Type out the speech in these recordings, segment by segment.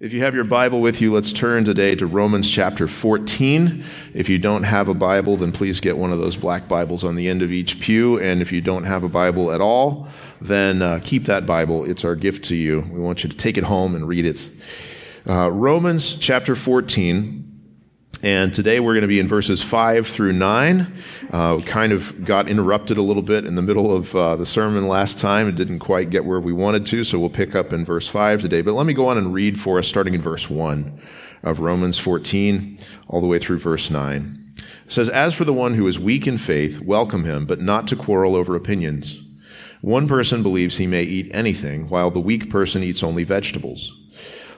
If you have your Bible with you, let's turn today to Romans chapter 14. If you don't have a Bible, then please get one of those black Bibles on the end of each pew. And if you don't have a Bible at all, then uh, keep that Bible. It's our gift to you. We want you to take it home and read it. Uh, Romans chapter 14. And today we're going to be in verses 5 through 9. Uh, kind of got interrupted a little bit in the middle of uh, the sermon last time. It didn't quite get where we wanted to, so we'll pick up in verse 5 today. But let me go on and read for us, starting in verse 1 of Romans 14, all the way through verse 9. It says, As for the one who is weak in faith, welcome him, but not to quarrel over opinions. One person believes he may eat anything, while the weak person eats only vegetables.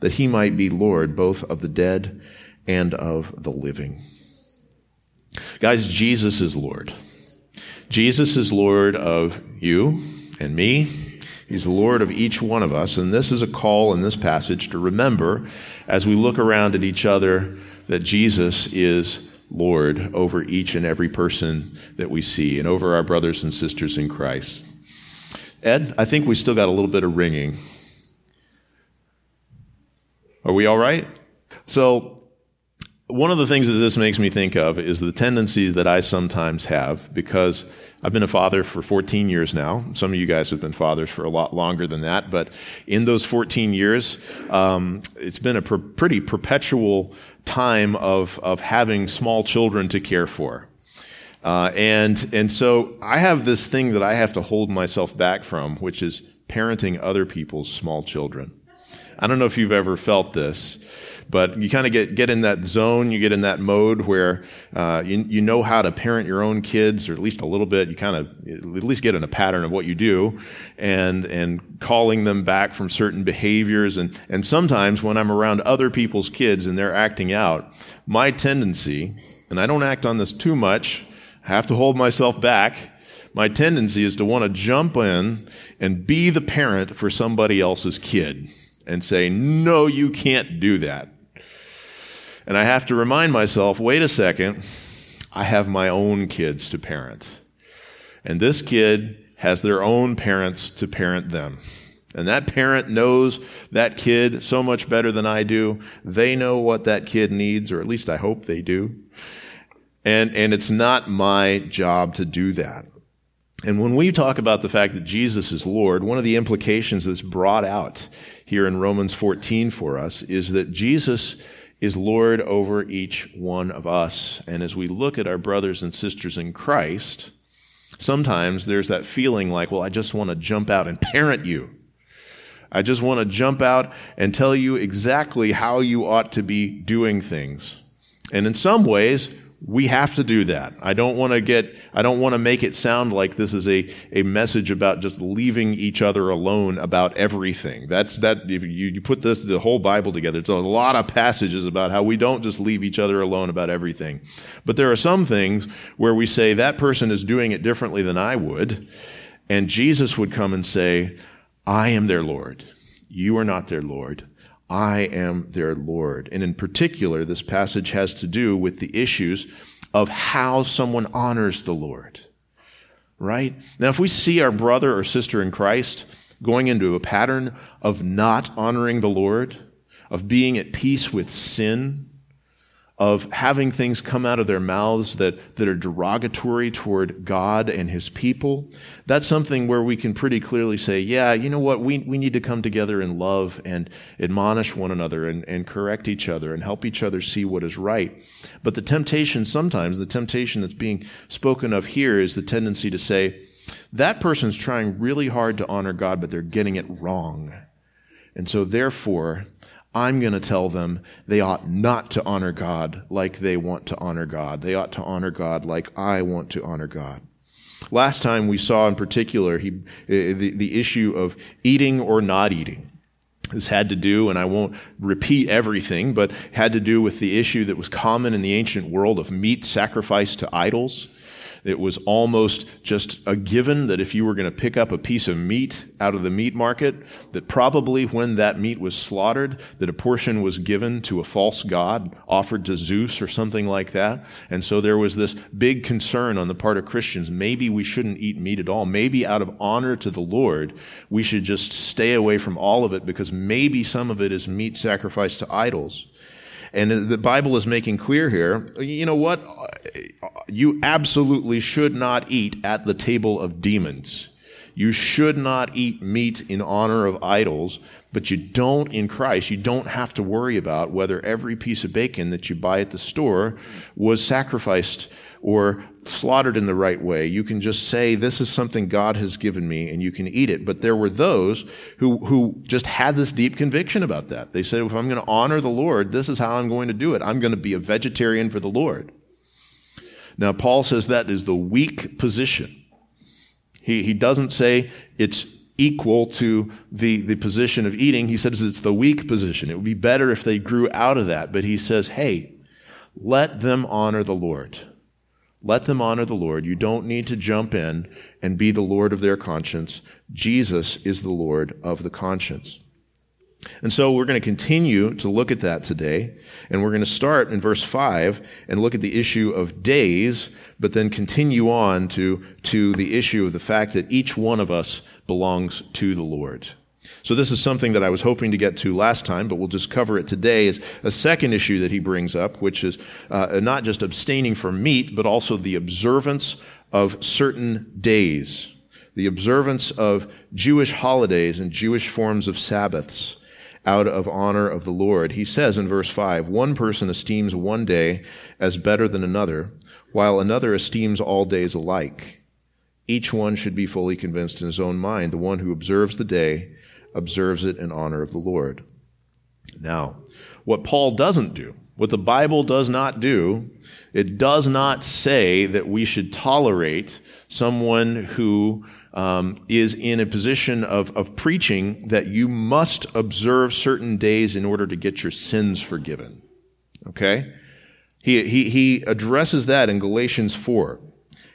that he might be Lord both of the dead and of the living. Guys, Jesus is Lord. Jesus is Lord of you and me. He's the Lord of each one of us. And this is a call in this passage to remember as we look around at each other that Jesus is Lord over each and every person that we see and over our brothers and sisters in Christ. Ed, I think we still got a little bit of ringing. Are we all right? So, one of the things that this makes me think of is the tendency that I sometimes have because I've been a father for 14 years now. Some of you guys have been fathers for a lot longer than that, but in those 14 years, um, it's been a per- pretty perpetual time of, of having small children to care for. Uh, and, and so I have this thing that I have to hold myself back from, which is parenting other people's small children. I don't know if you've ever felt this, but you kind of get, get in that zone, you get in that mode where uh, you, you know how to parent your own kids, or at least a little bit. You kind of at least get in a pattern of what you do, and and calling them back from certain behaviors. And and sometimes when I'm around other people's kids and they're acting out, my tendency, and I don't act on this too much, I have to hold myself back. My tendency is to want to jump in and be the parent for somebody else's kid and say, no, you can't do that. And I have to remind myself, wait a second, I have my own kids to parent. And this kid has their own parents to parent them. And that parent knows that kid so much better than I do. They know what that kid needs, or at least I hope they do. And, and it's not my job to do that. And when we talk about the fact that Jesus is Lord, one of the implications that's brought out here in Romans 14 for us is that Jesus is Lord over each one of us. And as we look at our brothers and sisters in Christ, sometimes there's that feeling like, well, I just want to jump out and parent you. I just want to jump out and tell you exactly how you ought to be doing things. And in some ways, we have to do that. I don't want to get, I don't want to make it sound like this is a, a message about just leaving each other alone about everything. That's, that, if you, you put this, the whole Bible together, it's a lot of passages about how we don't just leave each other alone about everything. But there are some things where we say that person is doing it differently than I would. And Jesus would come and say, I am their Lord. You are not their Lord. I am their Lord. And in particular, this passage has to do with the issues of how someone honors the Lord. Right? Now, if we see our brother or sister in Christ going into a pattern of not honoring the Lord, of being at peace with sin, of having things come out of their mouths that, that are derogatory toward God and his people, that's something where we can pretty clearly say, yeah, you know what, we, we need to come together in love and admonish one another and, and correct each other and help each other see what is right. But the temptation sometimes, the temptation that's being spoken of here is the tendency to say, that person's trying really hard to honor God, but they're getting it wrong. And so therefore, I'm going to tell them they ought not to honor God like they want to honor God. They ought to honor God like I want to honor God. Last time we saw in particular he, eh, the, the issue of eating or not eating. This had to do, and I won't repeat everything, but had to do with the issue that was common in the ancient world of meat sacrificed to idols. It was almost just a given that if you were going to pick up a piece of meat out of the meat market, that probably when that meat was slaughtered, that a portion was given to a false god, offered to Zeus or something like that. And so there was this big concern on the part of Christians. Maybe we shouldn't eat meat at all. Maybe out of honor to the Lord, we should just stay away from all of it because maybe some of it is meat sacrificed to idols. And the Bible is making clear here, you know what? You absolutely should not eat at the table of demons. You should not eat meat in honor of idols, but you don't in Christ. You don't have to worry about whether every piece of bacon that you buy at the store was sacrificed or slaughtered in the right way. You can just say, This is something God has given me, and you can eat it. But there were those who, who just had this deep conviction about that. They said, If I'm going to honor the Lord, this is how I'm going to do it. I'm going to be a vegetarian for the Lord. Now, Paul says that is the weak position. He, he doesn't say it's equal to the, the position of eating. He says it's the weak position. It would be better if they grew out of that. But he says, hey, let them honor the Lord. Let them honor the Lord. You don't need to jump in and be the Lord of their conscience. Jesus is the Lord of the conscience. And so we're going to continue to look at that today. And we're going to start in verse 5 and look at the issue of days, but then continue on to, to the issue of the fact that each one of us belongs to the Lord. So this is something that I was hoping to get to last time, but we'll just cover it today is a second issue that he brings up, which is uh, not just abstaining from meat, but also the observance of certain days, the observance of Jewish holidays and Jewish forms of Sabbaths out of honor of the Lord. He says in verse 5, one person esteems one day as better than another, while another esteems all days alike. Each one should be fully convinced in his own mind. The one who observes the day observes it in honor of the Lord. Now, what Paul doesn't do, what the Bible does not do, it does not say that we should tolerate someone who um, is in a position of, of preaching that you must observe certain days in order to get your sins forgiven. Okay? He, he, he addresses that in Galatians 4.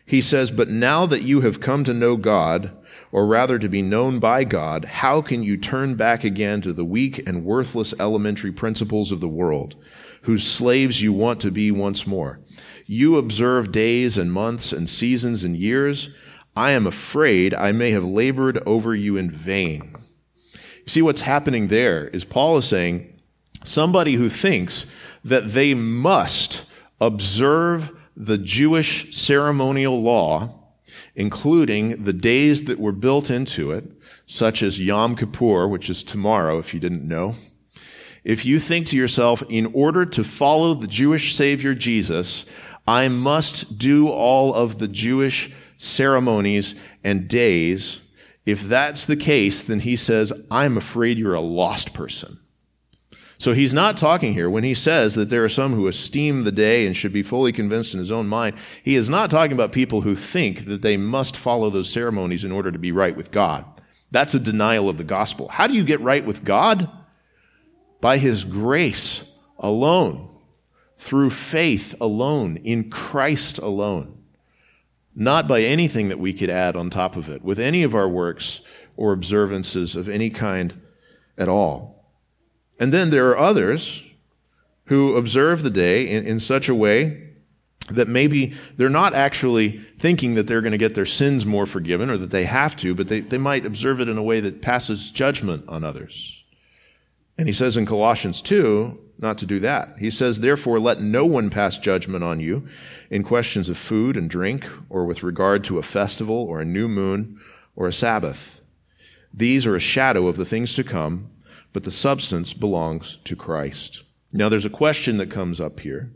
He says, But now that you have come to know God, or rather to be known by God, how can you turn back again to the weak and worthless elementary principles of the world, whose slaves you want to be once more? You observe days and months and seasons and years. I am afraid I may have labored over you in vain. You see what's happening there is Paul is saying somebody who thinks that they must observe the Jewish ceremonial law including the days that were built into it, such as Yom Kippur, which is tomorrow, if you didn't know. If you think to yourself, in order to follow the Jewish Savior Jesus, I must do all of the Jewish ceremonies and days, if that's the case, then he says, I'm afraid you're a lost person. So he's not talking here when he says that there are some who esteem the day and should be fully convinced in his own mind. He is not talking about people who think that they must follow those ceremonies in order to be right with God. That's a denial of the gospel. How do you get right with God? By his grace alone, through faith alone, in Christ alone. Not by anything that we could add on top of it, with any of our works or observances of any kind at all. And then there are others who observe the day in, in such a way that maybe they're not actually thinking that they're going to get their sins more forgiven or that they have to, but they, they might observe it in a way that passes judgment on others. And he says in Colossians 2, not to do that. He says, Therefore, let no one pass judgment on you in questions of food and drink, or with regard to a festival, or a new moon, or a Sabbath. These are a shadow of the things to come, but the substance belongs to Christ. Now, there's a question that comes up here.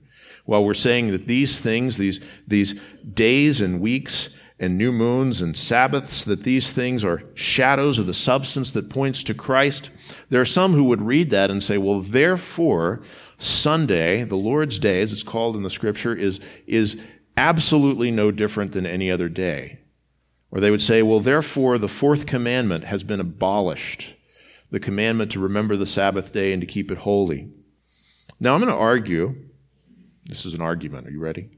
While we're saying that these things, these, these days and weeks and new moons and Sabbaths, that these things are shadows of the substance that points to Christ, there are some who would read that and say, well, therefore, Sunday, the Lord's Day, as it's called in the scripture, is, is absolutely no different than any other day. Or they would say, well, therefore, the fourth commandment has been abolished the commandment to remember the Sabbath day and to keep it holy. Now, I'm going to argue. This is an argument. Are you ready?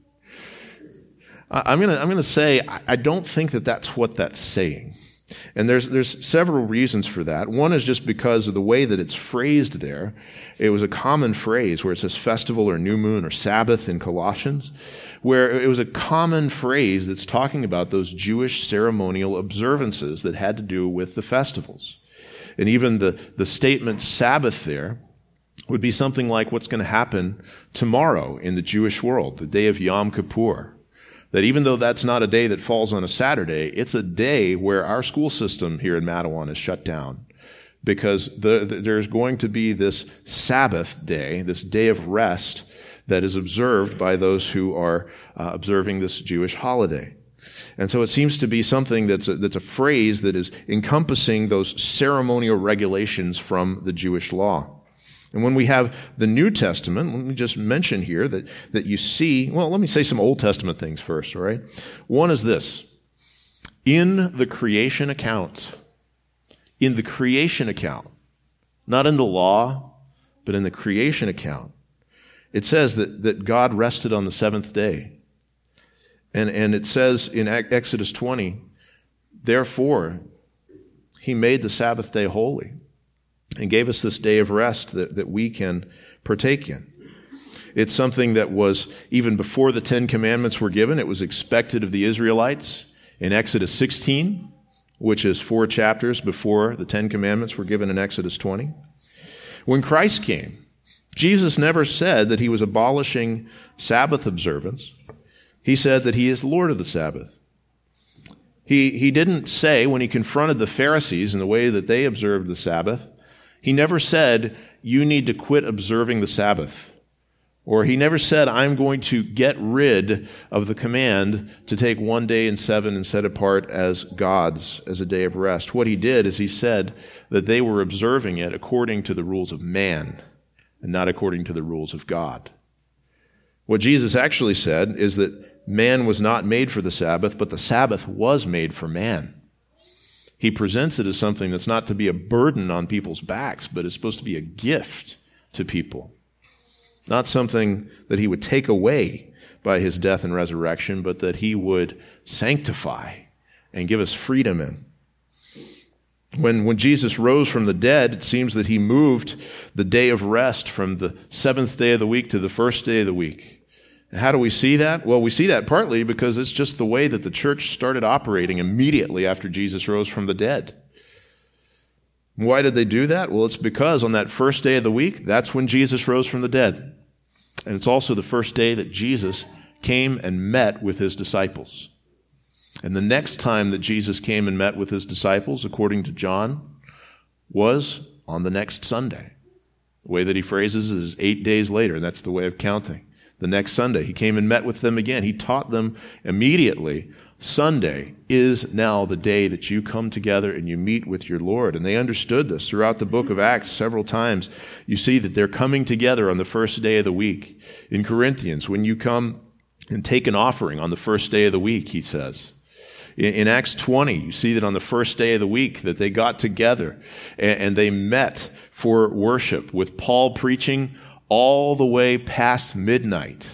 I'm going to, I'm going to say, I don't think that that's what that's saying. And there's, there's several reasons for that. One is just because of the way that it's phrased there. It was a common phrase where it says festival or new moon or Sabbath in Colossians, where it was a common phrase that's talking about those Jewish ceremonial observances that had to do with the festivals. And even the, the statement Sabbath there would be something like what's going to happen tomorrow in the Jewish world, the day of Yom Kippur that even though that's not a day that falls on a Saturday, it's a day where our school system here in Matawan is shut down because the, the, there's going to be this Sabbath day, this day of rest that is observed by those who are uh, observing this Jewish holiday. And so it seems to be something that's a, that's a phrase that is encompassing those ceremonial regulations from the Jewish law. And when we have the New Testament, let me just mention here that, that you see, well, let me say some Old Testament things first, all right? One is this. In the creation account, in the creation account, not in the law, but in the creation account, it says that, that God rested on the seventh day. And, and it says in Exodus 20, therefore, he made the Sabbath day holy and gave us this day of rest that, that we can partake in. It's something that was, even before the Ten Commandments were given, it was expected of the Israelites. In Exodus 16, which is four chapters before the Ten Commandments were given in Exodus 20. When Christ came, Jesus never said that he was abolishing Sabbath observance. He said that he is Lord of the Sabbath. He, he didn't say, when he confronted the Pharisees in the way that they observed the Sabbath, he never said, you need to quit observing the Sabbath. Or he never said, I'm going to get rid of the command to take one day in seven and set apart as God's, as a day of rest. What he did is he said that they were observing it according to the rules of man and not according to the rules of God. What Jesus actually said is that man was not made for the Sabbath, but the Sabbath was made for man. He presents it as something that's not to be a burden on people's backs, but is supposed to be a gift to people. Not something that he would take away by his death and resurrection, but that he would sanctify and give us freedom in. When, when Jesus rose from the dead, it seems that he moved the day of rest from the seventh day of the week to the first day of the week. How do we see that? Well, we see that partly because it's just the way that the church started operating immediately after Jesus rose from the dead. Why did they do that? Well, it's because on that first day of the week, that's when Jesus rose from the dead. And it's also the first day that Jesus came and met with his disciples. And the next time that Jesus came and met with his disciples, according to John, was on the next Sunday. The way that he phrases is eight days later, and that's the way of counting the next Sunday. He came and met with them again. He taught them immediately. Sunday is now the day that you come together and you meet with your Lord. And they understood this throughout the book of Acts several times. You see that they're coming together on the first day of the week. In Corinthians, when you come and take an offering on the first day of the week, he says. In, Acts 20, you see that on the first day of the week that they got together and, they met for worship with Paul preaching all the way past midnight.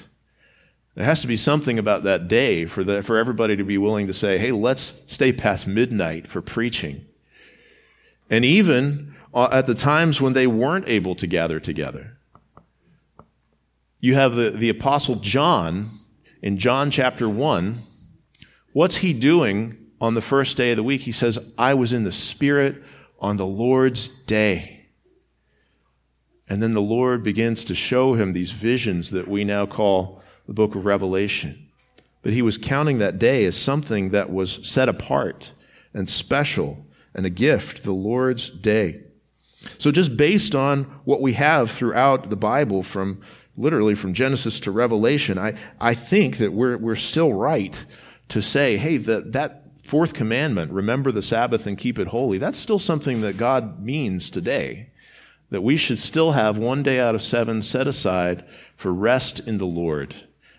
There has to be something about that day for, the, for everybody to be willing to say, hey, let's stay past midnight for preaching. And even uh, at the times when they weren't able to gather together. You have the, the Apostle John in John chapter 1. What's he doing on the first day of the week? He says, I was in the Spirit on the Lord's day. And then the Lord begins to show him these visions that we now call the book of Revelation. But he was counting that day as something that was set apart and special and a gift, the Lord's day. So, just based on what we have throughout the Bible, from literally from Genesis to Revelation, I, I think that we're, we're still right to say, hey, that, that fourth commandment, remember the Sabbath and keep it holy, that's still something that God means today. That we should still have one day out of seven set aside for rest in the Lord.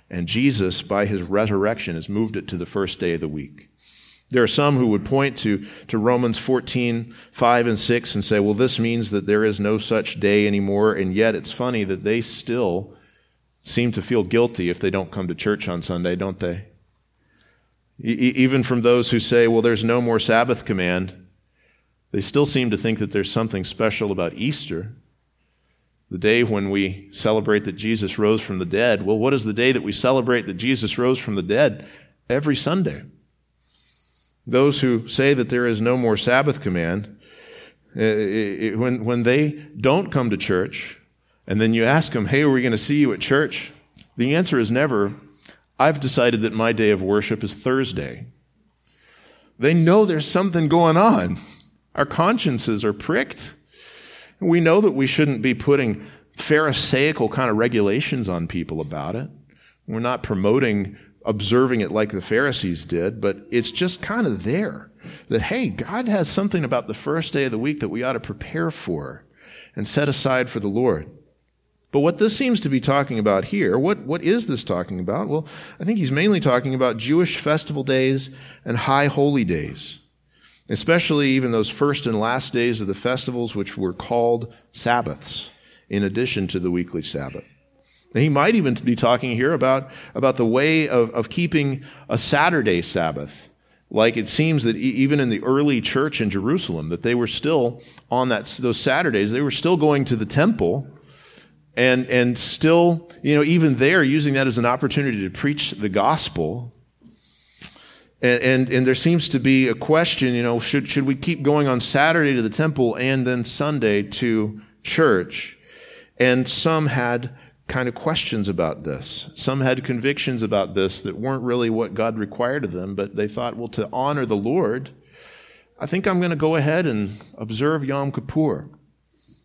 And Jesus, by his resurrection, has moved it to the first day of the week. There are some who would point to, to Romans 14, 5 and 6 and say, well, this means that there is no such day anymore. And yet it's funny that they still seem to feel guilty if they don't come to church on Sunday, don't they? E- even from those who say, well, there's no more Sabbath command, they still seem to think that there's something special about Easter, the day when we celebrate that Jesus rose from the dead. Well, what is the day that we celebrate that Jesus rose from the dead? Every Sunday. Those who say that there is no more Sabbath command, eh, eh, eh, when, when they don't come to church, and then you ask them, hey, are we going to see you at church? The answer is never, I've decided that my day of worship is Thursday. They know there's something going on. Our consciences are pricked. We know that we shouldn't be putting Pharisaical kind of regulations on people about it. We're not promoting observing it like the Pharisees did, but it's just kind of there that, hey, God has something about the first day of the week that we ought to prepare for and set aside for the Lord. But what this seems to be talking about here, what, what is this talking about? Well, I think he's mainly talking about Jewish festival days and high holy days, especially even those first and last days of the festivals, which were called Sabbaths, in addition to the weekly Sabbath. He might even be talking here about, about the way of, of keeping a Saturday Sabbath. Like it seems that even in the early church in Jerusalem, that they were still on that, those Saturdays, they were still going to the temple and, and still, you know, even there using that as an opportunity to preach the gospel. And, and, and there seems to be a question, you know, should, should we keep going on Saturday to the temple and then Sunday to church? And some had kind of questions about this. Some had convictions about this that weren't really what God required of them, but they thought, well, to honor the Lord, I think I'm going to go ahead and observe Yom Kippur.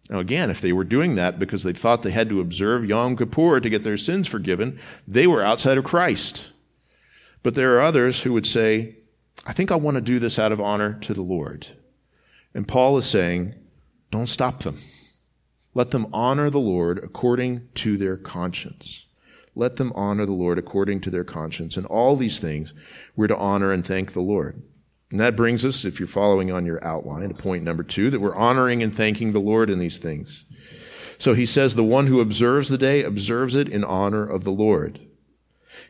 Now, again, if they were doing that because they thought they had to observe Yom Kippur to get their sins forgiven, they were outside of Christ. But there are others who would say, I think I want to do this out of honor to the Lord. And Paul is saying, don't stop them. Let them honor the Lord according to their conscience. Let them honor the Lord according to their conscience. And all these things we're to honor and thank the Lord. And that brings us, if you're following on your outline, to point number two, that we're honoring and thanking the Lord in these things. So he says, the one who observes the day observes it in honor of the Lord.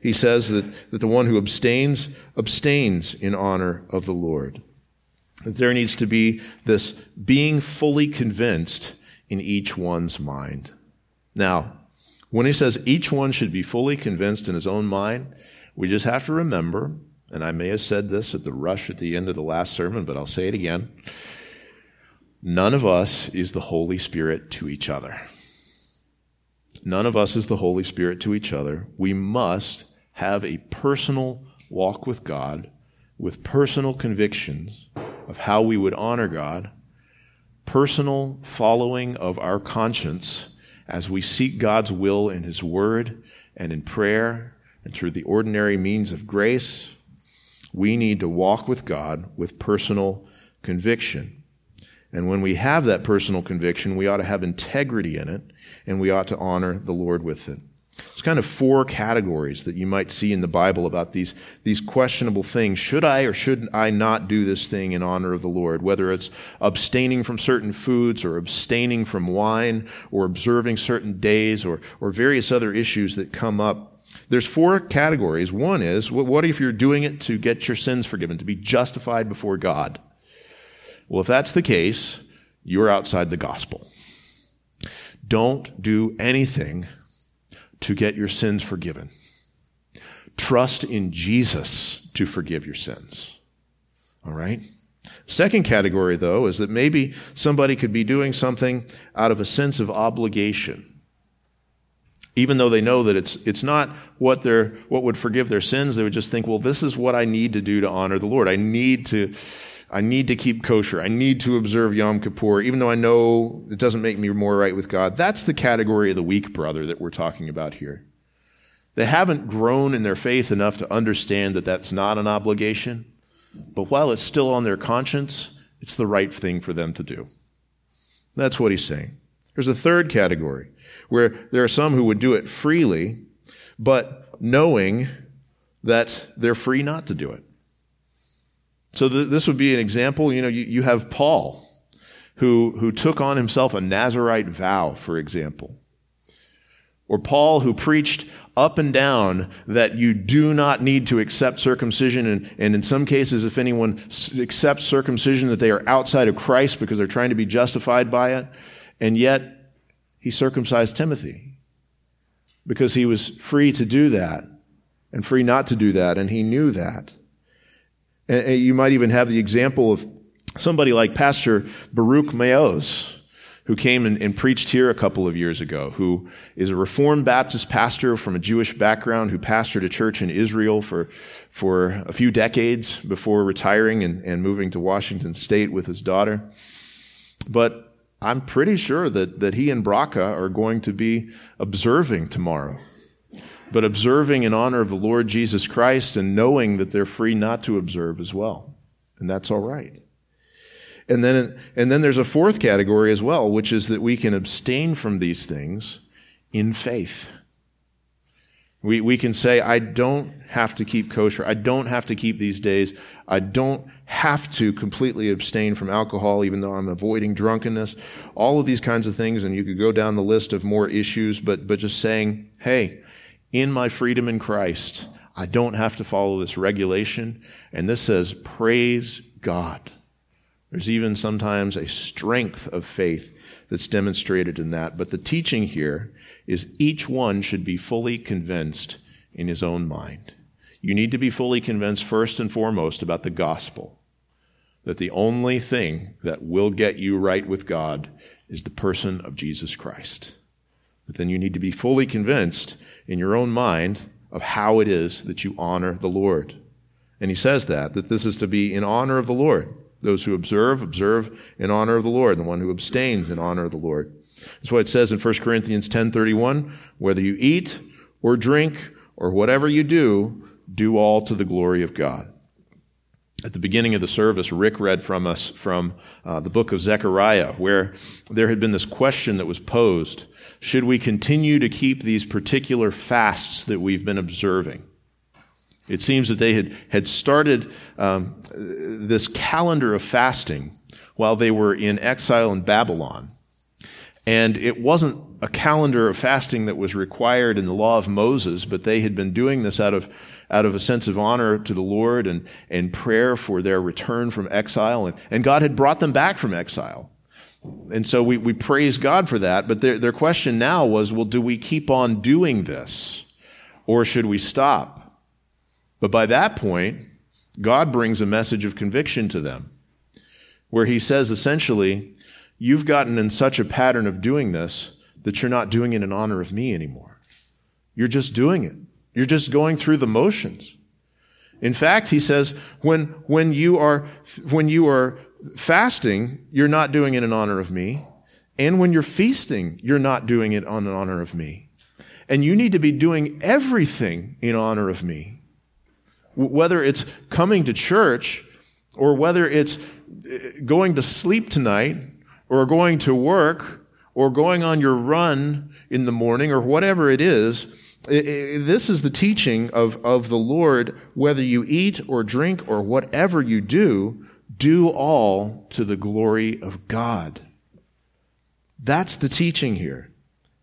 He says that, that the one who abstains abstains in honor of the Lord. That there needs to be this being fully convinced in each one's mind. Now, when he says each one should be fully convinced in his own mind, we just have to remember, and I may have said this at the rush at the end of the last sermon, but I'll say it again. None of us is the Holy Spirit to each other. None of us is the Holy Spirit to each other. We must have a personal walk with God with personal convictions of how we would honor God personal following of our conscience as we seek God's will in His Word and in prayer and through the ordinary means of grace, we need to walk with God with personal conviction. And when we have that personal conviction, we ought to have integrity in it and we ought to honor the Lord with it. There's kind of four categories that you might see in the Bible about these, these questionable things. Should I or shouldn't I not do this thing in honor of the Lord? Whether it's abstaining from certain foods or abstaining from wine or observing certain days or, or various other issues that come up. There's four categories. One is, what if you're doing it to get your sins forgiven, to be justified before God? Well, if that's the case, you're outside the gospel. Don't do anything to get your sins forgiven. Trust in Jesus to forgive your sins. All right? Second category, though, is that maybe somebody could be doing something out of a sense of obligation. Even though they know that it's, it's not what, they what would forgive their sins, they would just think, well, this is what I need to do to honor the Lord. I need to, I need to keep kosher. I need to observe Yom Kippur, even though I know it doesn't make me more right with God. That's the category of the weak brother that we're talking about here. They haven't grown in their faith enough to understand that that's not an obligation, but while it's still on their conscience, it's the right thing for them to do. That's what he's saying. There's a third category where there are some who would do it freely, but knowing that they're free not to do it. So th- this would be an example. You know, you, you have Paul, who, who took on himself a Nazarite vow, for example. Or Paul, who preached up and down that you do not need to accept circumcision. And, and in some cases, if anyone accepts circumcision, that they are outside of Christ because they're trying to be justified by it. And yet, he circumcised Timothy because he was free to do that and free not to do that. And he knew that. And you might even have the example of somebody like Pastor Baruch Maoz, who came and, and, preached here a couple of years ago, who is a Reformed Baptist pastor from a Jewish background, who pastored a church in Israel for, for a few decades before retiring and, and moving to Washington State with his daughter. But I'm pretty sure that, that he and Bracha are going to be observing tomorrow but observing in honor of the Lord Jesus Christ and knowing that they're free not to observe as well. And that's all right. And then, and then there's a fourth category as well, which is that we can abstain from these things in faith. We, we can say, I don't have to keep kosher. I don't have to keep these days. I don't have to completely abstain from alcohol, even though I'm avoiding drunkenness. All of these kinds of things, and you could go down the list of more issues, but, but just saying, hey, in my freedom in Christ, I don't have to follow this regulation. And this says, praise God. There's even sometimes a strength of faith that's demonstrated in that. But the teaching here is each one should be fully convinced in his own mind. You need to be fully convinced first and foremost about the gospel. That the only thing that will get you right with God is the person of Jesus Christ. But then you need to be fully convinced in your own mind of how it is that you honor the Lord. And he says that, that this is to be in honor of the Lord. Those who observe, observe in honor of the Lord. The one who abstains in honor of the Lord. That's why it says in 1 Corinthians 10.31, whether you eat or drink or whatever you do, do all to the glory of God. At the beginning of the service, Rick read from us from uh, the book of Zechariah, where there had been this question that was posed should we continue to keep these particular fasts that we've been observing? It seems that they had, had started um, this calendar of fasting while they were in exile in Babylon. And it wasn't a calendar of fasting that was required in the law of Moses, but they had been doing this out of, out of a sense of honor to the Lord and, and prayer for their return from exile. And, and God had brought them back from exile. And so we, we praise God for that. But their, their question now was well, do we keep on doing this or should we stop? But by that point, God brings a message of conviction to them where he says essentially, You've gotten in such a pattern of doing this that you're not doing it in honor of me anymore. You're just doing it. You're just going through the motions. In fact, he says, when, when you are, when you are fasting, you're not doing it in honor of me. And when you're feasting, you're not doing it on honor of me. And you need to be doing everything in honor of me. Whether it's coming to church or whether it's uh, going to sleep tonight or going to work or going on your run in the morning or whatever it is, this is the teaching of, of the Lord. Whether you eat or drink or whatever you do, do all to the glory of God. That's the teaching here.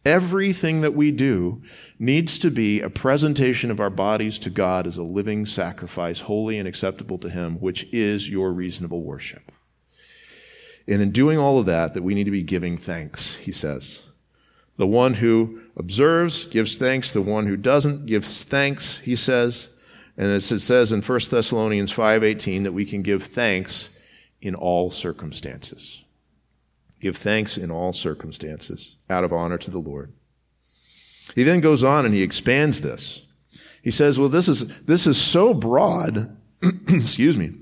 Everything that we do needs to be a presentation of our bodies to God as a living sacrifice, holy and acceptable to Him, which is your reasonable worship. And in doing all of that, that we need to be giving thanks, he says. The one who observes gives thanks. The one who doesn't gives thanks, he says. And as it says in 1 Thessalonians 5:18 that we can give thanks in all circumstances. Give thanks in all circumstances, out of honor to the Lord. He then goes on and he expands this. He says, Well, this is, this is so broad, excuse me,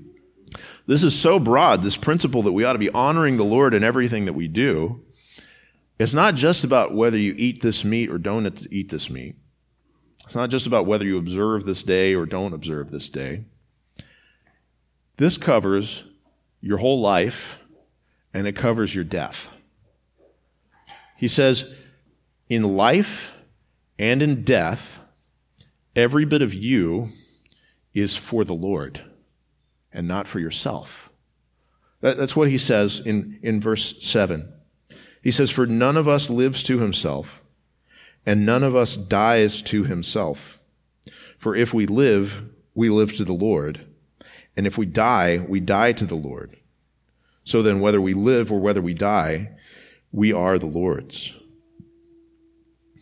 this is so broad, this principle that we ought to be honoring the Lord in everything that we do. It's not just about whether you eat this meat or don't eat this meat. It's not just about whether you observe this day or don't observe this day. This covers your whole life and it covers your death. He says, in life and in death, every bit of you is for the Lord and not for yourself. that's what he says in, in verse 7. He says, For none of us lives to himself, and none of us dies to himself. For if we live, we live to the Lord, and if we die, we die to the Lord. So then, whether we live or whether we die, we are the Lord's.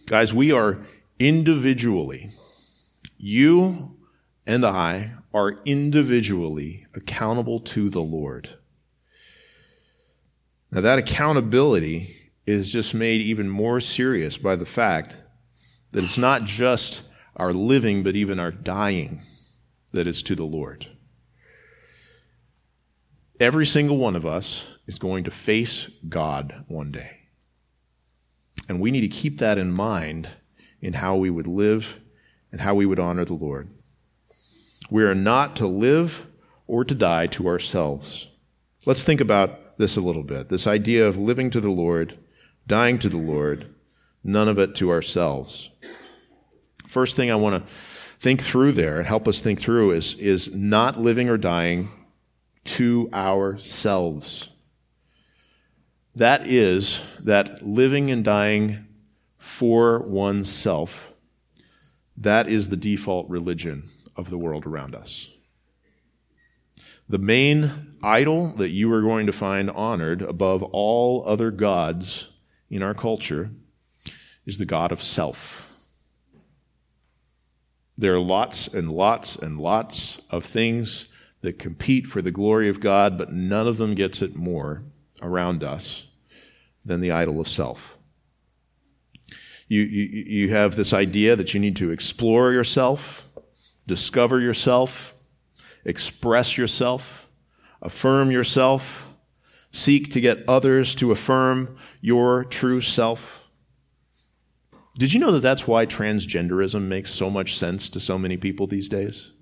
Guys, we are individually, you and I are individually accountable to the Lord. Now, that accountability is just made even more serious by the fact that it's not just our living, but even our dying that is to the Lord. Every single one of us is going to face God one day. And we need to keep that in mind in how we would live and how we would honor the Lord. We are not to live or to die to ourselves. Let's think about this a little bit this idea of living to the Lord, dying to the Lord, none of it to ourselves. First thing I want to think through there and help us think through is, is not living or dying to ourselves. That is, that living and dying for oneself, that is the default religion of the world around us. The main idol that you are going to find honored above all other gods in our culture is the God of self. There are lots and lots and lots of things that compete for the glory of God, but none of them gets it more around us than the idol of self. You, you, you have this idea that you need to explore yourself, discover yourself, express yourself, affirm yourself, seek to get others to affirm your true self. Did you know that that's why transgenderism makes so much sense to so many people these days?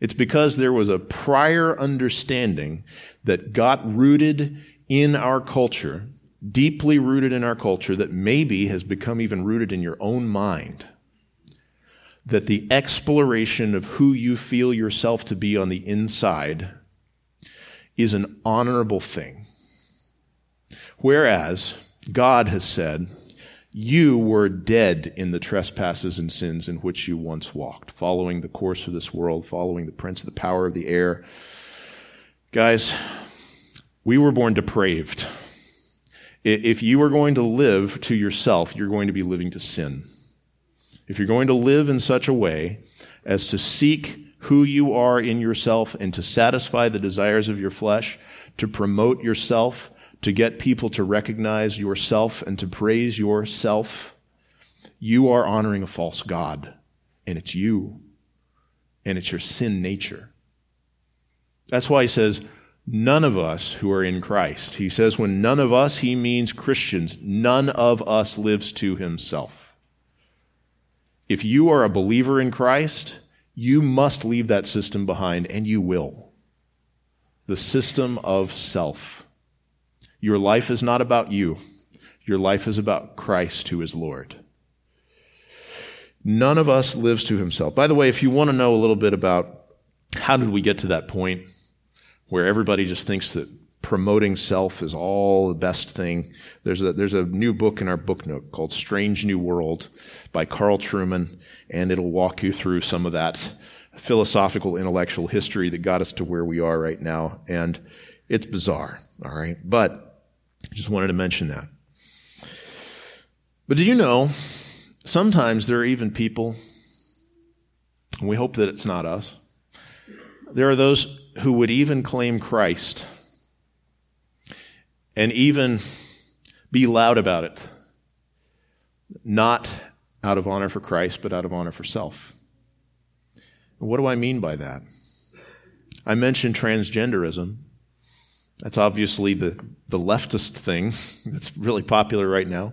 It's because there was a prior understanding that got rooted in our culture, deeply rooted in our culture, that maybe has become even rooted in your own mind. That the exploration of who you feel yourself to be on the inside is an honorable thing. Whereas God has said, you were dead in the trespasses and sins in which you once walked, following the course of this world, following the prince of the power of the air. Guys, we were born depraved. If you are going to live to yourself, you're going to be living to sin. If you're going to live in such a way as to seek who you are in yourself and to satisfy the desires of your flesh, to promote yourself, to get people to recognize yourself and to praise yourself, you are honoring a false God. And it's you. And it's your sin nature. That's why he says, none of us who are in Christ. He says, when none of us, he means Christians. None of us lives to himself. If you are a believer in Christ, you must leave that system behind, and you will. The system of self. Your life is not about you. Your life is about Christ, who is Lord. None of us lives to himself. By the way, if you want to know a little bit about how did we get to that point where everybody just thinks that promoting self is all the best thing, there's a, there's a new book in our book note called Strange New World by Carl Trueman, and it'll walk you through some of that philosophical, intellectual history that got us to where we are right now. And it's bizarre, all right? But just wanted to mention that. But do you know, sometimes there are even people, and we hope that it's not us, there are those who would even claim Christ and even be loud about it, not out of honor for Christ, but out of honor for self. What do I mean by that? I mentioned transgenderism. That's obviously the, the leftist thing that's really popular right now.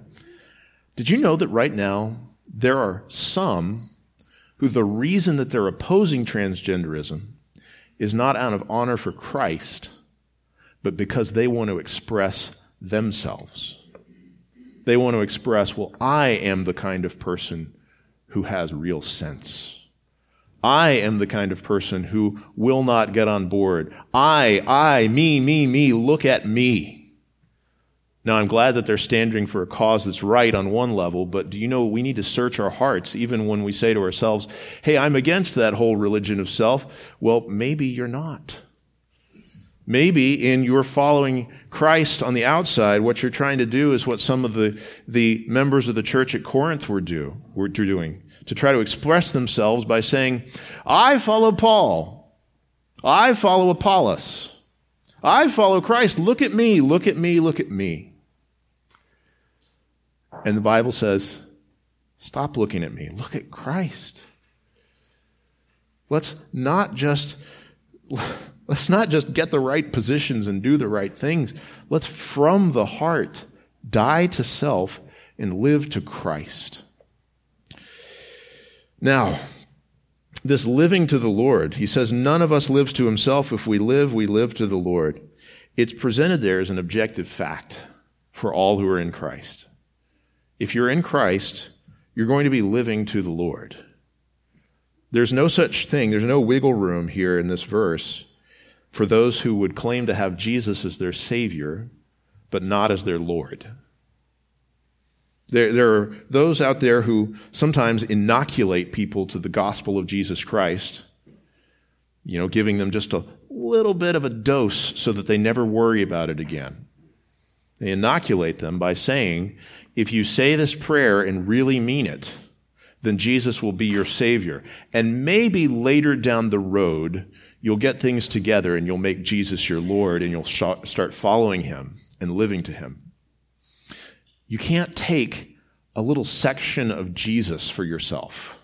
Did you know that right now there are some who the reason that they're opposing transgenderism is not out of honor for Christ, but because they want to express themselves. They want to express, well, I am the kind of person who has real sense. I am the kind of person who will not get on board. I, I, me, me, me, look at me. Now, I'm glad that they're standing for a cause that's right on one level, but do you know we need to search our hearts even when we say to ourselves, hey, I'm against that whole religion of self? Well, maybe you're not. Maybe in your following Christ on the outside, what you're trying to do is what some of the, the members of the church at Corinth were, do, were doing to try to express themselves by saying, I follow Paul. I follow Apollos. I follow Christ. Look at me, look at me, look at me. And the Bible says, stop looking at me. Look at Christ. Let's not just let's not just get the right positions and do the right things. Let's from the heart die to self and live to Christ. Now, this living to the Lord, he says, none of us lives to himself. If we live, we live to the Lord. It's presented there as an objective fact for all who are in Christ. If you're in Christ, you're going to be living to the Lord. There's no such thing, there's no wiggle room here in this verse for those who would claim to have Jesus as their Savior, but not as their Lord. There, there are those out there who sometimes inoculate people to the gospel of Jesus Christ, you know, giving them just a little bit of a dose so that they never worry about it again. They inoculate them by saying, if you say this prayer and really mean it, then Jesus will be your Savior. And maybe later down the road, you'll get things together and you'll make Jesus your Lord and you'll start following Him and living to Him. You can't take a little section of Jesus for yourself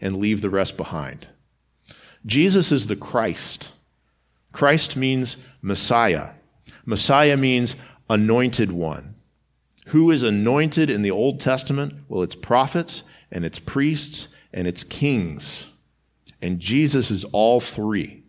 and leave the rest behind. Jesus is the Christ. Christ means Messiah. Messiah means anointed one. Who is anointed in the Old Testament? Well, it's prophets and it's priests and it's kings. And Jesus is all three.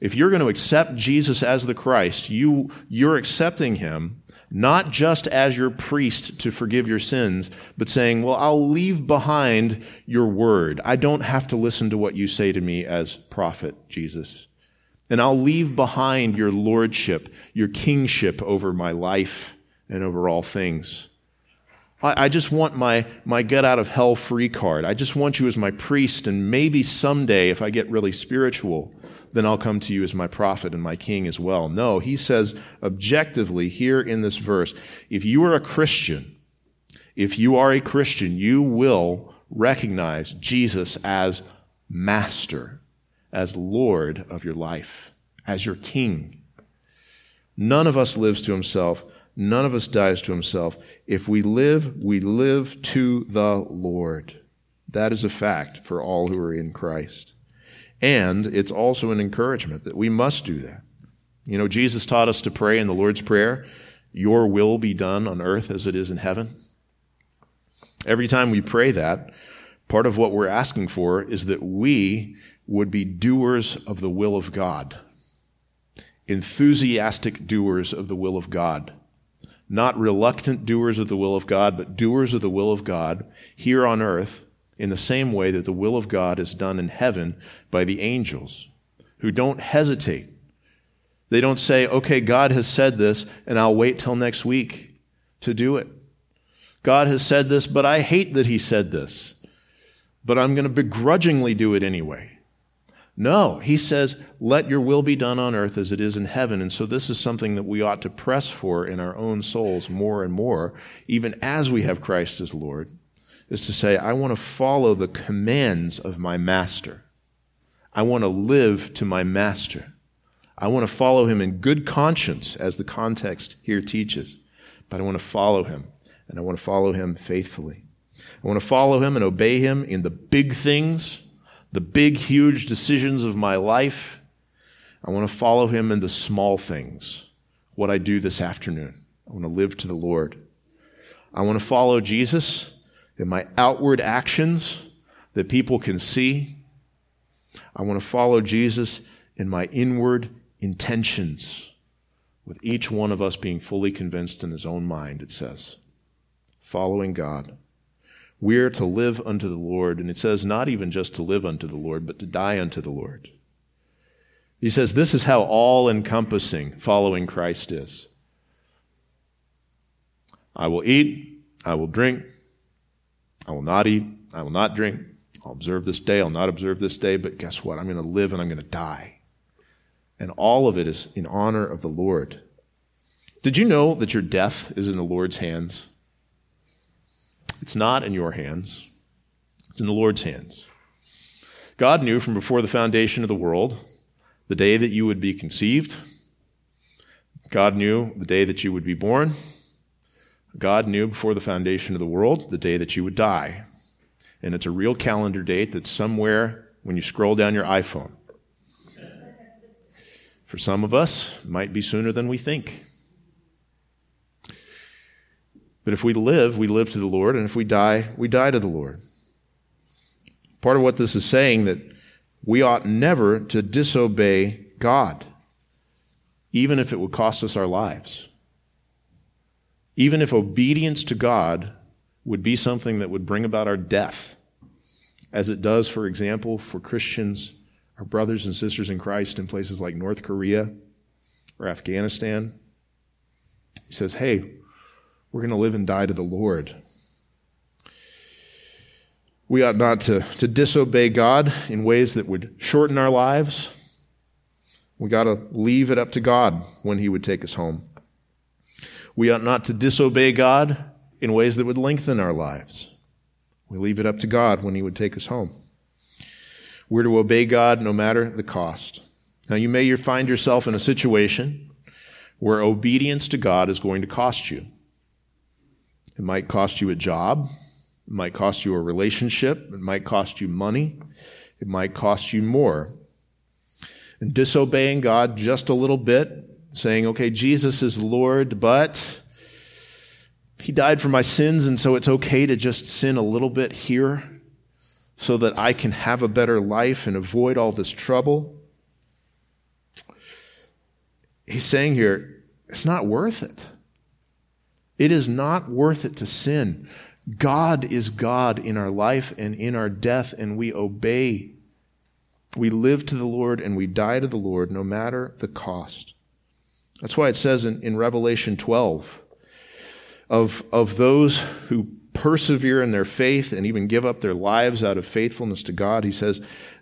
If you're going to accept Jesus as the Christ, you, you're accepting him not just as your priest to forgive your sins, but saying, Well, I'll leave behind your word. I don't have to listen to what you say to me as prophet, Jesus. And I'll leave behind your lordship, your kingship over my life and over all things. I, I just want my, my get out of hell free card. I just want you as my priest, and maybe someday, if I get really spiritual, then I'll come to you as my prophet and my king as well. No, he says objectively here in this verse if you are a Christian, if you are a Christian, you will recognize Jesus as master, as Lord of your life, as your king. None of us lives to himself. None of us dies to himself. If we live, we live to the Lord. That is a fact for all who are in Christ. And it's also an encouragement that we must do that. You know, Jesus taught us to pray in the Lord's Prayer, Your will be done on earth as it is in heaven. Every time we pray that, part of what we're asking for is that we would be doers of the will of God, enthusiastic doers of the will of God not reluctant doers of the will of God, but doers of the will of God here on earth in the same way that the will of God is done in heaven by the angels who don't hesitate. They don't say, okay, God has said this, and I'll wait till next week to do it. God has said this, but I hate that He said this. But I'm going to begrudgingly do it anyway. No, he says, let your will be done on earth as it is in heaven. And so this is something that we ought to press for in our own souls more and more, even as we have Christ as Lord, is to say, I want to follow the commands of my master. I want to live to my master. I want to follow him in good conscience, as the context here teaches. But I want to follow him, and I want to follow him faithfully. I want to follow him and obey him in the big things, the big, huge decisions of my life. I want to follow him in the small things, what I do this afternoon. I want to live to the Lord. I want to follow Jesus in my outward actions that people can see. I want to follow Jesus in my inward intentions, with each one of us being fully convinced in his own mind, it says. Following God. We're to live unto the Lord, and it says not even just to live unto the Lord, but to die unto the Lord. He says this is how all encompassing following Christ is. I will eat, I will drink, I will not eat, I will not drink, I'll observe this day, I'll not observe this day, but guess what? I'm going to live and I'm going to die. And all of it is in honor of the Lord. Did you know that your death is in the Lord's hands? It's not in your hands, it's in the Lord's hands. God knew from before the foundation of the world the day that you would be conceived. God knew the day that you would be born. God knew before the foundation of the world the day that you would die and it's a real calendar date that's somewhere when you scroll down your iPhone. For some of us, might be sooner than we think. But if we live, we live to the Lord, and if we die, we die to the Lord. Part of what this is saying that we ought never to disobey God, even if it would cost us our lives. Even if obedience to God would be something that would bring about our death, as it does, for example, for Christians, our brothers and sisters in Christ in places like North Korea or Afghanistan. He says, hey, we're going to live and die to the Lord. We ought not to, to disobey God in ways that would shorten our lives. We got to leave it up to God when He would take us home. We ought not to disobey God in ways that would lengthen our lives. We leave it up to God when He would take us home. We're to obey God no matter the cost. Now, you may find yourself in a situation where obedience to God is going to cost you. It might cost you a job. It might cost you a relationship. It might cost you money. It might cost you more. And disobeying God just a little bit, saying, okay, Jesus is Lord, but he died for my sins, and so it's okay to just sin a little bit here so that I can have a better life and avoid all this trouble. He's saying here, it's not worth it. It is not worth it to sin. God is God in our life and in our death, and we obey. We live to the Lord and we die to the Lord no matter the cost. That's why it says in, in Revelation 12, of, of those who persevere in their faith and even give up their lives out of faithfulness to God. He says,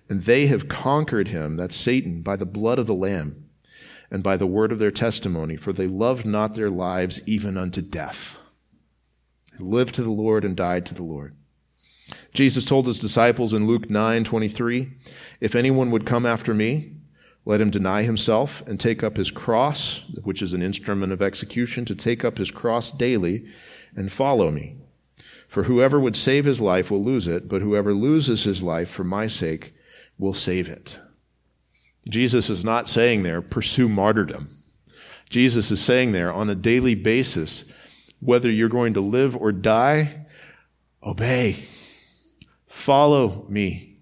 and they have conquered him, that's Satan, by the blood of the Lamb and by the word of their testimony, for they loved not their lives even unto death. They lived to the Lord and died to the Lord. Jesus told his disciples in Luke 9 23, If anyone would come after me, let him deny himself and take up his cross, which is an instrument of execution, to take up his cross daily and follow me. For whoever would save his life will lose it, but whoever loses his life for my sake will save it. Jesus is not saying there, pursue martyrdom. Jesus is saying there, on a daily basis, whether you're going to live or die, obey. Follow me.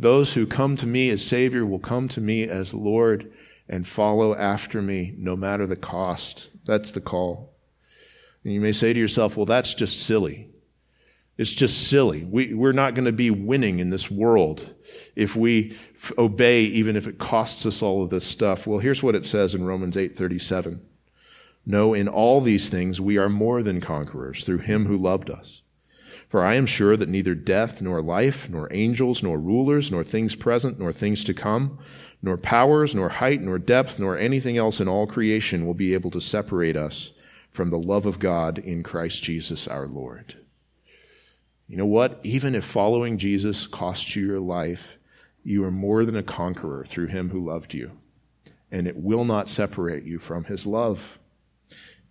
Those who come to me as Savior will come to me as Lord and follow after me no matter the cost. That's the call. And you may say to yourself, well, that's just silly. It's just silly. We, we're not going to be winning in this world if we f- obey, even if it costs us all of this stuff. Well, here's what it says in Romans 8:37. No, in all these things we are more than conquerors through him who loved us. For I am sure that neither death, nor life, nor angels, nor rulers, nor things present, nor things to come, nor powers, nor height, nor depth, nor anything else in all creation will be able to separate us from the love of God in Christ Jesus our Lord. You know what? Even if following Jesus costs you your life, you are more than a conqueror through him who loved you. and it will not separate you from his love.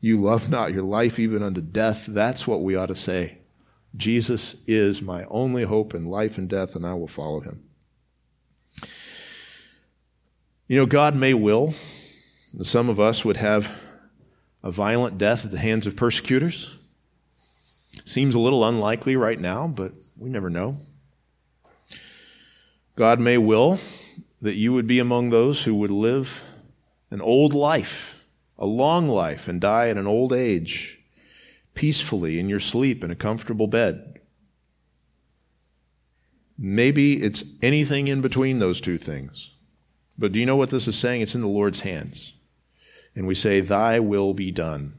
You love not your life even unto death. That's what we ought to say. Jesus is my only hope in life and death, and I will follow him. You know, God may will. Some of us would have a violent death at the hands of persecutors. Seems a little unlikely right now, but we never know. God may will that you would be among those who would live an old life, a long life, and die at an old age, peacefully in your sleep in a comfortable bed. Maybe it's anything in between those two things. But do you know what this is saying? It's in the Lord's hands. And we say, Thy will be done.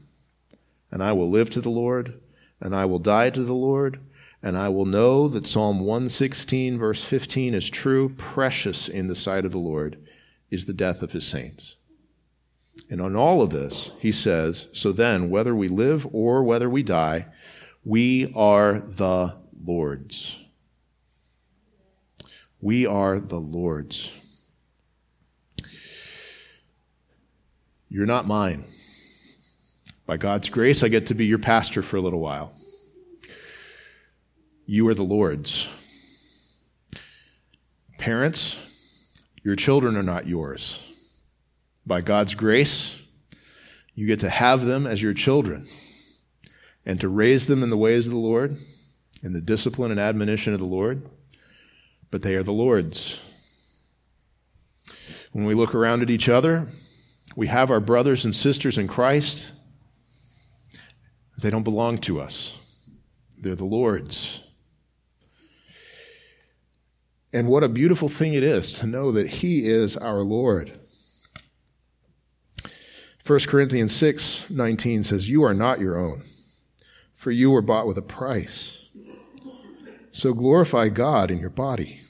And I will live to the Lord, and I will die to the Lord, and I will know that Psalm 116, verse 15 is true. Precious in the sight of the Lord is the death of his saints. And on all of this, he says, So then, whether we live or whether we die, we are the Lord's. We are the Lord's. You're not mine. By God's grace, I get to be your pastor for a little while. You are the Lord's. Parents, your children are not yours. By God's grace, you get to have them as your children and to raise them in the ways of the Lord, in the discipline and admonition of the Lord, but they are the Lord's. When we look around at each other, we have our brothers and sisters in Christ. They don't belong to us, they're the Lord's. And what a beautiful thing it is to know that He is our Lord. 1 Corinthians 6 19 says, You are not your own, for you were bought with a price. So glorify God in your body.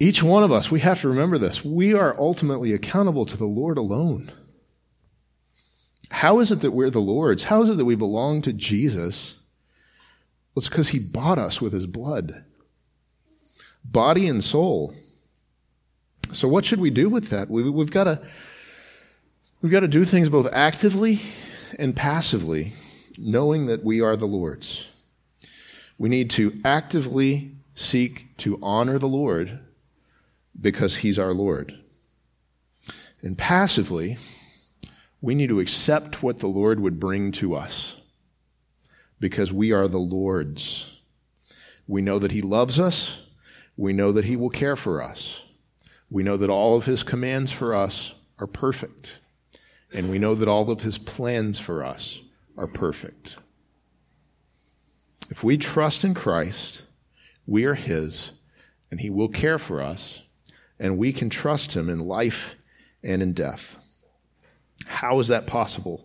Each one of us, we have to remember this. We are ultimately accountable to the Lord alone. How is it that we're the Lord's? How is it that we belong to Jesus? Well, it's because he bought us with his blood, body and soul. So, what should we do with that? We, have got to we've got to do things both actively and passively, knowing that we are the Lord's. We need to actively seek to honor the Lord because He's our Lord. And passively, we need to accept what the Lord would bring to us because we are the Lord's. We know that He loves us. We know that He will care for us. We know that all of His commands for us are perfect. And we know that all of His plans for us are perfect. If we trust in Christ, we are His, and He will care for us, and we can trust Him in life and in death. How is that possible?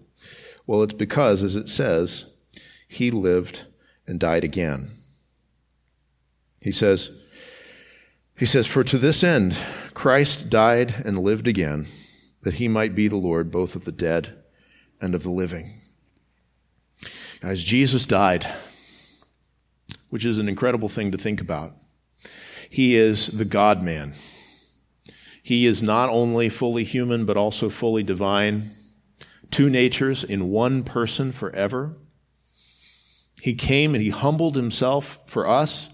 Well, it's because, as it says, He lived and died again. He says, he says, For to this end Christ died and lived again, that he might be the Lord both of the dead and of the living. Guys, Jesus died, which is an incredible thing to think about. He is the God man. He is not only fully human, but also fully divine. Two natures in one person forever. He came and he humbled himself for us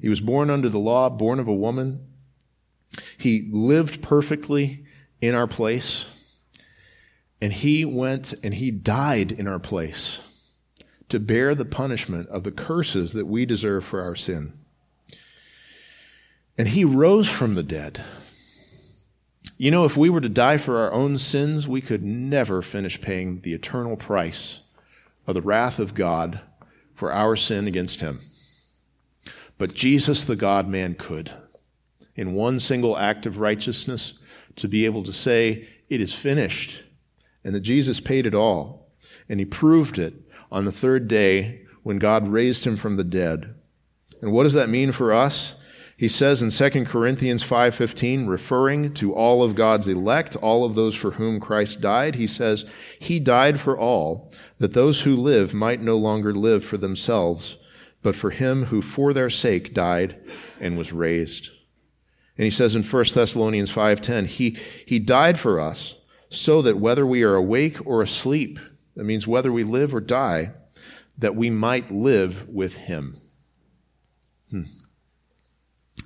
he was born under the law, born of a woman. He lived perfectly in our place. And he went and he died in our place to bear the punishment of the curses that we deserve for our sin. And he rose from the dead. You know, if we were to die for our own sins, we could never finish paying the eternal price of the wrath of God for our sin against him. But Jesus, the God man, could, in one single act of righteousness, to be able to say, It is finished, and that Jesus paid it all. And he proved it on the third day when God raised him from the dead. And what does that mean for us? He says in 2 Corinthians 5:15 referring to all of God's elect, all of those for whom Christ died, he says, "He died for all, that those who live might no longer live for themselves, but for him who for their sake died and was raised. And he says in 1 Thessalonians 5:10, he, he died for us so that whether we are awake or asleep, that means whether we live or die, that we might live with him. Hmm.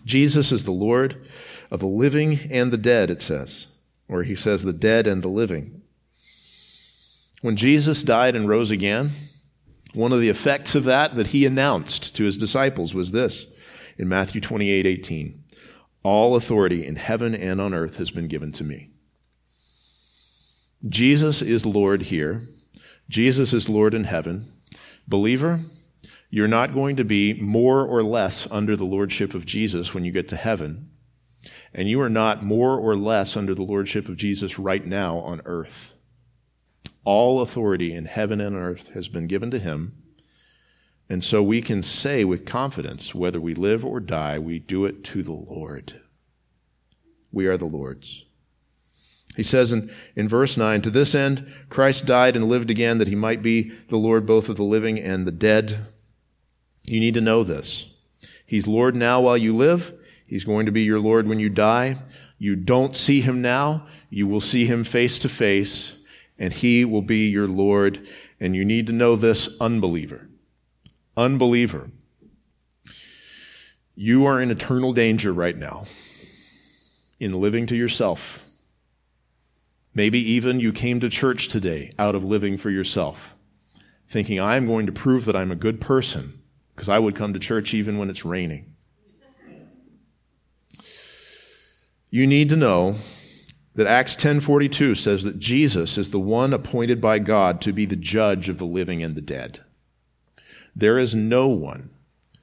Jesus is the Lord of the living and the dead, it says, or he says the dead and the living. When Jesus died and rose again, one of the effects of that that he announced to his disciples was this in Matthew 28 18. All authority in heaven and on earth has been given to me. Jesus is Lord here. Jesus is Lord in heaven. Believer, you're not going to be more or less under the lordship of Jesus when you get to heaven. And you are not more or less under the lordship of Jesus right now on earth. All authority in heaven and earth has been given to him. And so we can say with confidence, whether we live or die, we do it to the Lord. We are the Lord's. He says in, in verse 9, To this end, Christ died and lived again that he might be the Lord both of the living and the dead. You need to know this. He's Lord now while you live. He's going to be your Lord when you die. You don't see him now. You will see him face to face, and he will be your Lord. And you need to know this, unbeliever. Unbeliever. You are in eternal danger right now in living to yourself Maybe even you came to church today out of living for yourself, thinking, I'm going to prove that I'm a good person because I would come to church even when it's raining. You need to know that Acts 10:42 says that Jesus is the one appointed by God to be the judge of the living and the dead. There is no one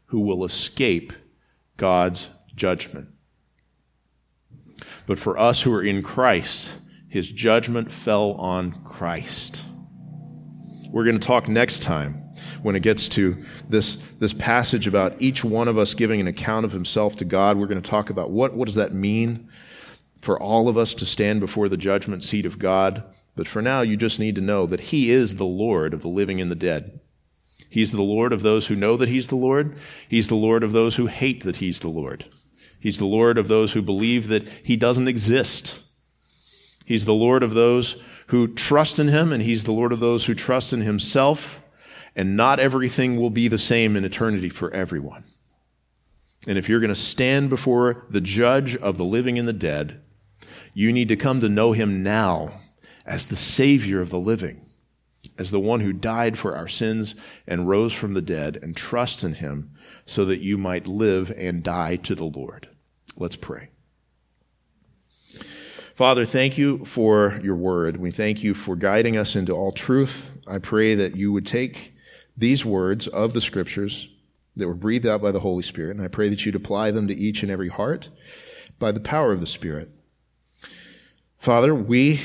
who will escape God's judgment. But for us who are in Christ, his judgment fell on Christ. We're going to talk next time when it gets to this, this passage about each one of us giving an account of himself to God. We're going to talk about what, what does that mean for all of us to stand before the judgment seat of God. But for now, you just need to know that he is the Lord of the living and the dead. He's the Lord of those who know that he's the Lord. He's the Lord of those who hate that he's the Lord. He's the Lord of those who believe that he doesn't exist. He's the Lord of those who trust in him, and he's the Lord of those who trust in himself. And not everything will be the same in eternity for everyone. And if you're going to stand before the judge of the living and the dead, you need to come to know him now as the Savior of the living, as the one who died for our sins and rose from the dead, and trust in him so that you might live and die to the Lord. Let's pray. Father, thank you for your word. We thank you for guiding us into all truth. I pray that you would take these words of the scriptures that were breathed out by the Holy Spirit, and I pray that you'd apply them to each and every heart by the power of the Spirit. Father, we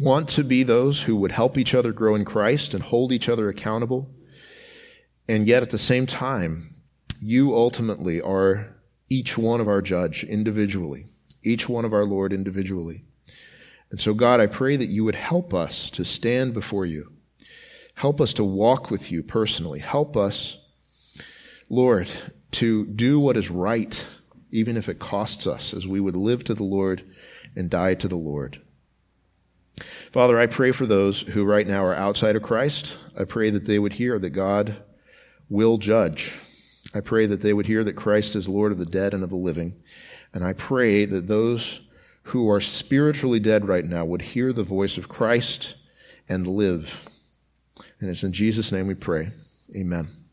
want to be those who would help each other grow in Christ and hold each other accountable. And yet at the same time, you ultimately are each one of our judge individually each one of our Lord individually. And so, God, I pray that you would help us to stand before you. Help us to walk with you personally. Help us, Lord, to do what is right, even if it costs us, as we would live to the Lord and die to the Lord. Father, I pray for those who right now are outside of Christ. I pray that they would hear that God will judge. I pray that they would hear that Christ is Lord of the dead and of the living. And I pray that those who are spiritually dead right now would hear the voice of Christ and live. And it's in Jesus' name we pray. Amen.